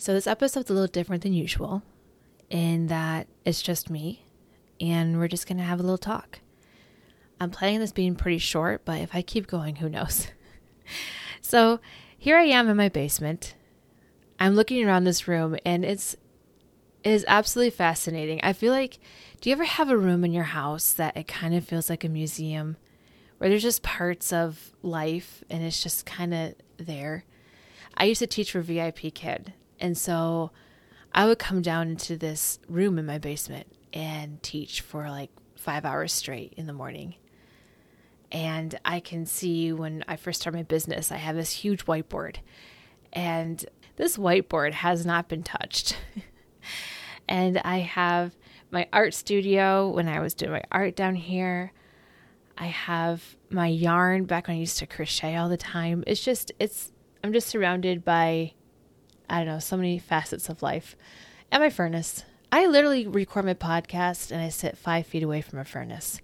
So, this episode's a little different than usual in that it's just me and we're just going to have a little talk. I'm planning this being pretty short, but if I keep going, who knows? so, here I am in my basement. I'm looking around this room and it's it is absolutely fascinating. I feel like do you ever have a room in your house that it kind of feels like a museum where there's just parts of life and it's just kind of there? I used to teach for VIP Kid and so I would come down into this room in my basement and teach for like five hours straight in the morning. And I can see when I first started my business, I have this huge whiteboard. And this whiteboard has not been touched. and I have my art studio when I was doing my art down here. I have my yarn back when I used to crochet all the time. It's just, it's, I'm just surrounded by I don't know, so many facets of life. And my furnace. I literally record my podcast and I sit five feet away from a furnace.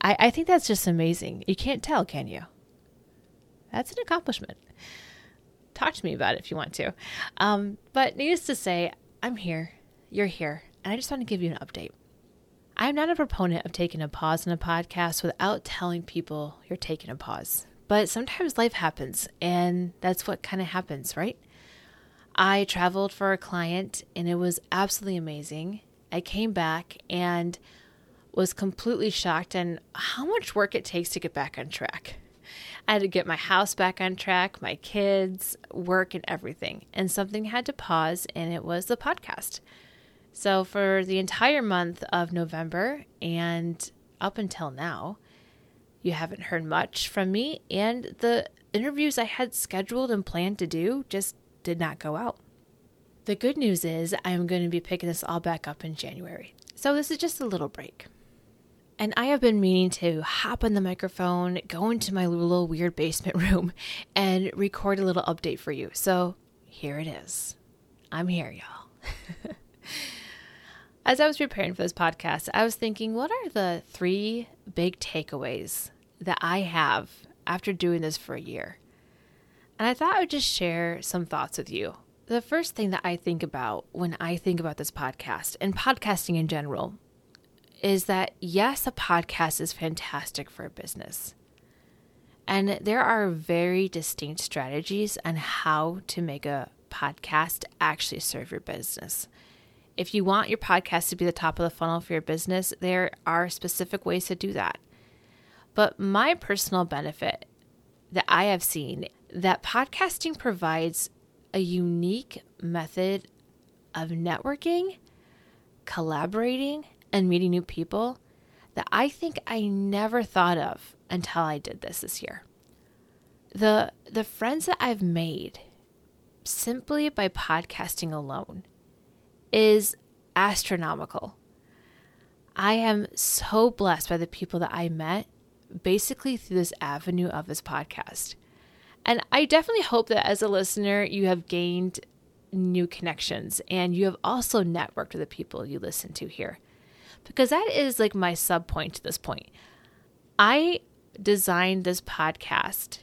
I, I think that's just amazing. You can't tell, can you? That's an accomplishment. Talk to me about it if you want to. Um, but needless to say, I'm here. You're here. And I just want to give you an update. I'm not a proponent of taking a pause in a podcast without telling people you're taking a pause. But sometimes life happens, and that's what kind of happens, right? I traveled for a client and it was absolutely amazing. I came back and was completely shocked and how much work it takes to get back on track. I had to get my house back on track, my kids, work, and everything. And something had to pause, and it was the podcast. So, for the entire month of November and up until now, you haven't heard much from me, and the interviews I had scheduled and planned to do just did not go out. The good news is I'm going to be picking this all back up in January. So this is just a little break. And I have been meaning to hop on the microphone, go into my little weird basement room, and record a little update for you. So here it is. I'm here, y'all. As I was preparing for this podcast, I was thinking, what are the three big takeaways that I have after doing this for a year? And I thought I would just share some thoughts with you. The first thing that I think about when I think about this podcast and podcasting in general is that yes, a podcast is fantastic for a business. And there are very distinct strategies on how to make a podcast actually serve your business. If you want your podcast to be the top of the funnel for your business, there are specific ways to do that. But my personal benefit that I have seen that podcasting provides a unique method of networking, collaborating, and meeting new people that I think I never thought of until I did this this year. The the friends that I've made simply by podcasting alone is astronomical. I am so blessed by the people that I met basically through this avenue of this podcast. And I definitely hope that as a listener, you have gained new connections and you have also networked with the people you listen to here. Because that is like my sub point to this point. I designed this podcast,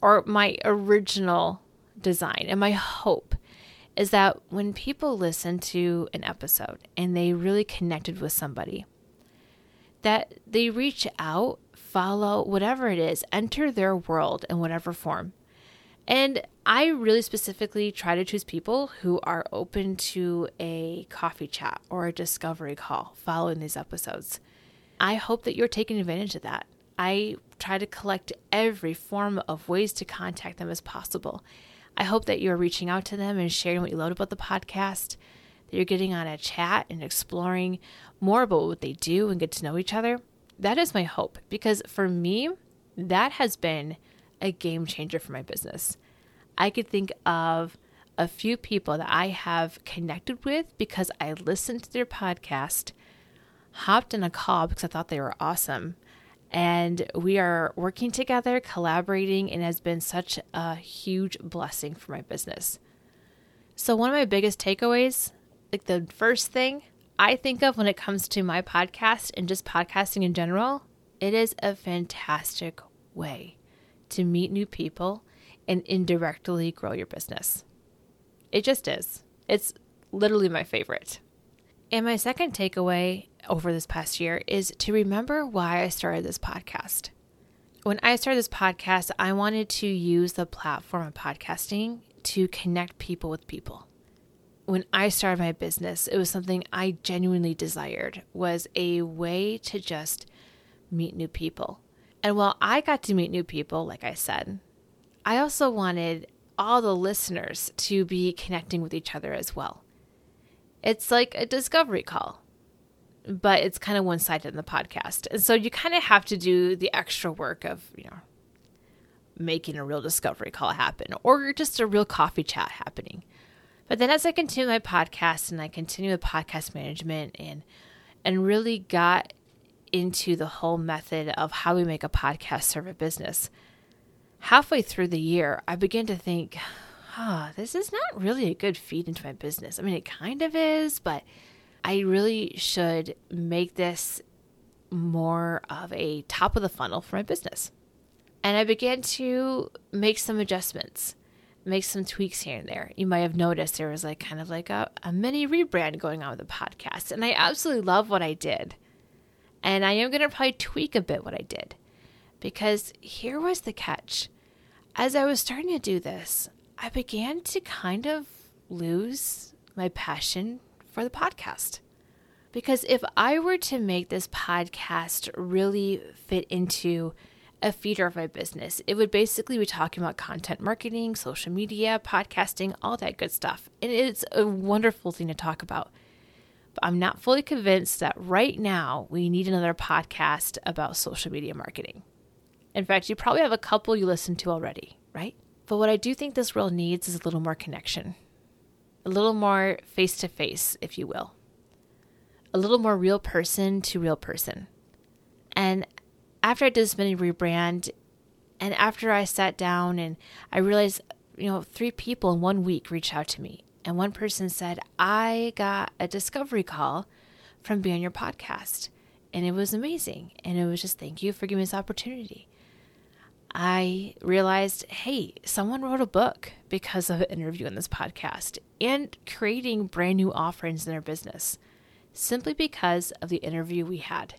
or my original design, and my hope is that when people listen to an episode and they really connected with somebody, that they reach out follow whatever it is, enter their world in whatever form. And I really specifically try to choose people who are open to a coffee chat or a discovery call following these episodes. I hope that you're taking advantage of that. I try to collect every form of ways to contact them as possible. I hope that you're reaching out to them and sharing what you love about the podcast, that you're getting on a chat and exploring more about what they do and get to know each other that is my hope because for me, that has been a game changer for my business. I could think of a few people that I have connected with because I listened to their podcast, hopped in a call because I thought they were awesome. And we are working together, collaborating, and has been such a huge blessing for my business. So, one of my biggest takeaways, like the first thing, I think of when it comes to my podcast and just podcasting in general, it is a fantastic way to meet new people and indirectly grow your business. It just is. It's literally my favorite. And my second takeaway over this past year is to remember why I started this podcast. When I started this podcast, I wanted to use the platform of podcasting to connect people with people. When I started my business, it was something I genuinely desired was a way to just meet new people. And while I got to meet new people, like I said, I also wanted all the listeners to be connecting with each other as well. It's like a discovery call, but it's kind of one sided in the podcast. And so you kind of have to do the extra work of, you know, making a real discovery call happen or just a real coffee chat happening. But then as I continued my podcast and I continued with podcast management and and really got into the whole method of how we make a podcast serve a business, halfway through the year, I began to think, oh, this is not really a good feed into my business. I mean, it kind of is, but I really should make this more of a top of the funnel for my business. And I began to make some adjustments, make some tweaks here and there. You might have noticed there was like kind of like a, a mini rebrand going on with the podcast. And I absolutely love what I did. And I am going to probably tweak a bit what I did. Because here was the catch. As I was starting to do this, I began to kind of lose my passion for the podcast. Because if I were to make this podcast really fit into a feeder of my business, it would basically be talking about content marketing, social media, podcasting, all that good stuff. And it's a wonderful thing to talk about. But I'm not fully convinced that right now we need another podcast about social media marketing. In fact, you probably have a couple you listen to already, right? But what I do think this world needs is a little more connection, a little more face to face, if you will, a little more real person to real person. And after I did this mini rebrand, and after I sat down and I realized, you know, three people in one week reached out to me. And one person said, I got a discovery call from being on your podcast. And it was amazing. And it was just thank you for giving me this opportunity. I realized, hey, someone wrote a book because of an interview in this podcast and creating brand new offerings in their business simply because of the interview we had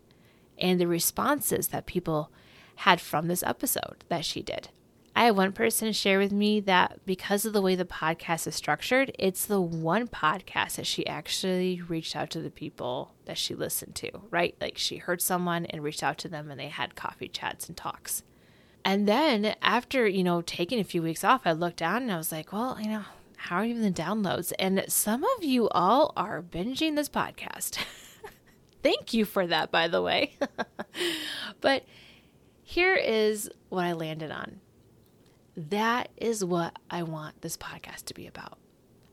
and the responses that people had from this episode that she did. I had one person share with me that because of the way the podcast is structured, it's the one podcast that she actually reached out to the people that she listened to, right? Like she heard someone and reached out to them and they had coffee chats and talks. And then after, you know, taking a few weeks off, I looked down and I was like, well, you know, how are even the downloads? And some of you all are binging this podcast. Thank you for that, by the way. but here is what I landed on. That is what I want this podcast to be about.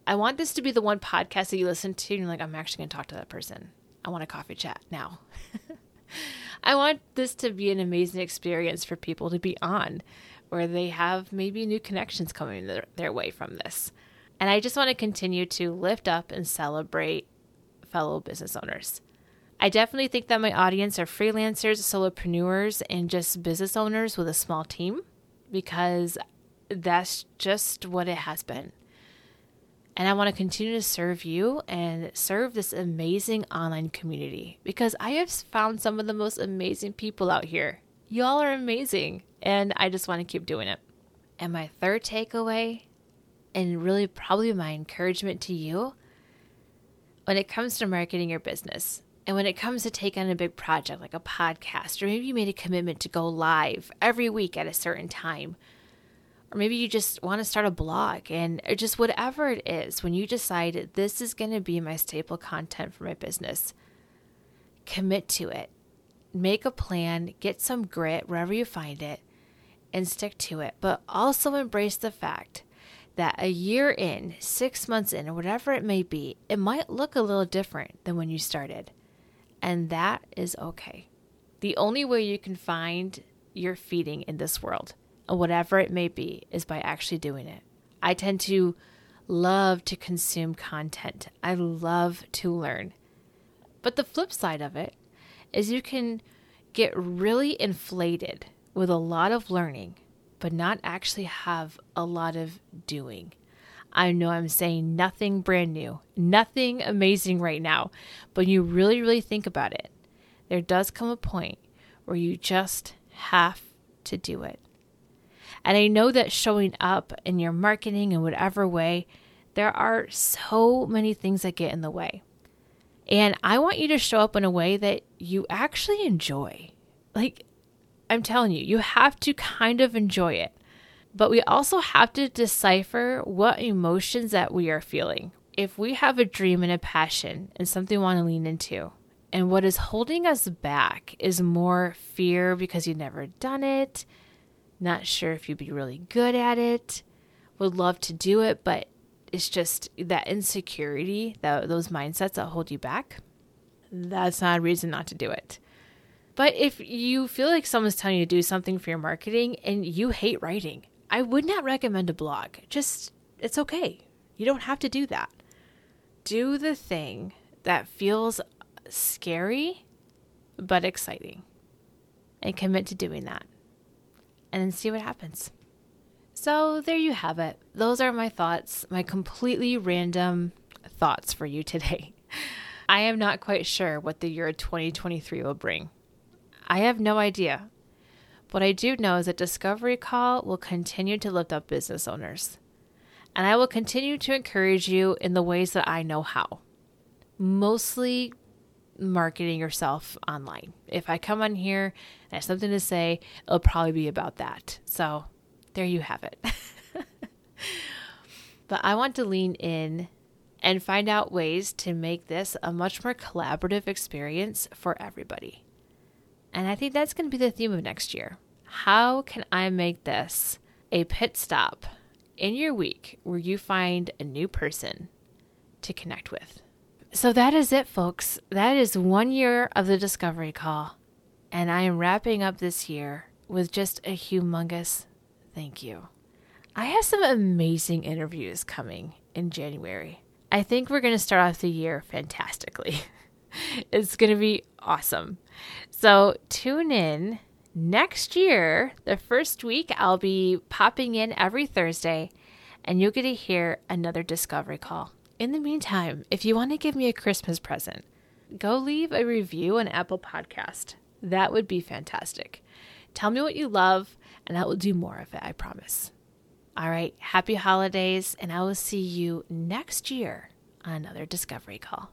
I want this to be the one podcast that you listen to and you're like, I'm actually going to talk to that person. I want a coffee chat now. I want this to be an amazing experience for people to be on where they have maybe new connections coming their, their way from this. And I just want to continue to lift up and celebrate fellow business owners. I definitely think that my audience are freelancers, solopreneurs, and just business owners with a small team because that's just what it has been. And I want to continue to serve you and serve this amazing online community because I have found some of the most amazing people out here. Y'all are amazing, and I just want to keep doing it. And my third takeaway, and really probably my encouragement to you, when it comes to marketing your business, and when it comes to take on a big project like a podcast, or maybe you made a commitment to go live every week at a certain time, or maybe you just want to start a blog and just whatever it is, when you decide this is going to be my staple content for my business, commit to it. Make a plan, get some grit wherever you find it, and stick to it. But also embrace the fact that a year in, six months in, or whatever it may be, it might look a little different than when you started. And that is okay. The only way you can find your feeding in this world whatever it may be, is by actually doing it. I tend to love to consume content, I love to learn. But the flip side of it is you can get really inflated with a lot of learning, but not actually have a lot of doing. I know I'm saying nothing brand new, nothing amazing right now, but you really, really think about it. There does come a point where you just have to do it. And I know that showing up in your marketing in whatever way, there are so many things that get in the way. And I want you to show up in a way that you actually enjoy. Like, I'm telling you, you have to kind of enjoy it. But we also have to decipher what emotions that we are feeling. If we have a dream and a passion and something we want to lean into, and what is holding us back is more fear because you've never done it, not sure if you'd be really good at it, would love to do it, but it's just that insecurity, that those mindsets that hold you back. That's not a reason not to do it. But if you feel like someone's telling you to do something for your marketing and you hate writing, I would not recommend a blog. Just, it's okay. You don't have to do that. Do the thing that feels scary but exciting and commit to doing that and then see what happens. So, there you have it. Those are my thoughts, my completely random thoughts for you today. I am not quite sure what the year 2023 will bring. I have no idea. What I do know is that Discovery Call will continue to lift up business owners. And I will continue to encourage you in the ways that I know how. Mostly marketing yourself online. If I come on here and I have something to say, it'll probably be about that. So there you have it. but I want to lean in and find out ways to make this a much more collaborative experience for everybody. And I think that's going to be the theme of next year. How can I make this a pit stop in your week where you find a new person to connect with? So that is it, folks. That is one year of the Discovery Call. And I am wrapping up this year with just a humongous thank you. I have some amazing interviews coming in January. I think we're going to start off the year fantastically. it's going to be awesome. So tune in next year. The first week, I'll be popping in every Thursday, and you'll get to hear another discovery call. In the meantime, if you want to give me a Christmas present, go leave a review on Apple Podcast. That would be fantastic. Tell me what you love, and I will do more of it, I promise. All right, happy holidays, and I will see you next year on another Discovery Call.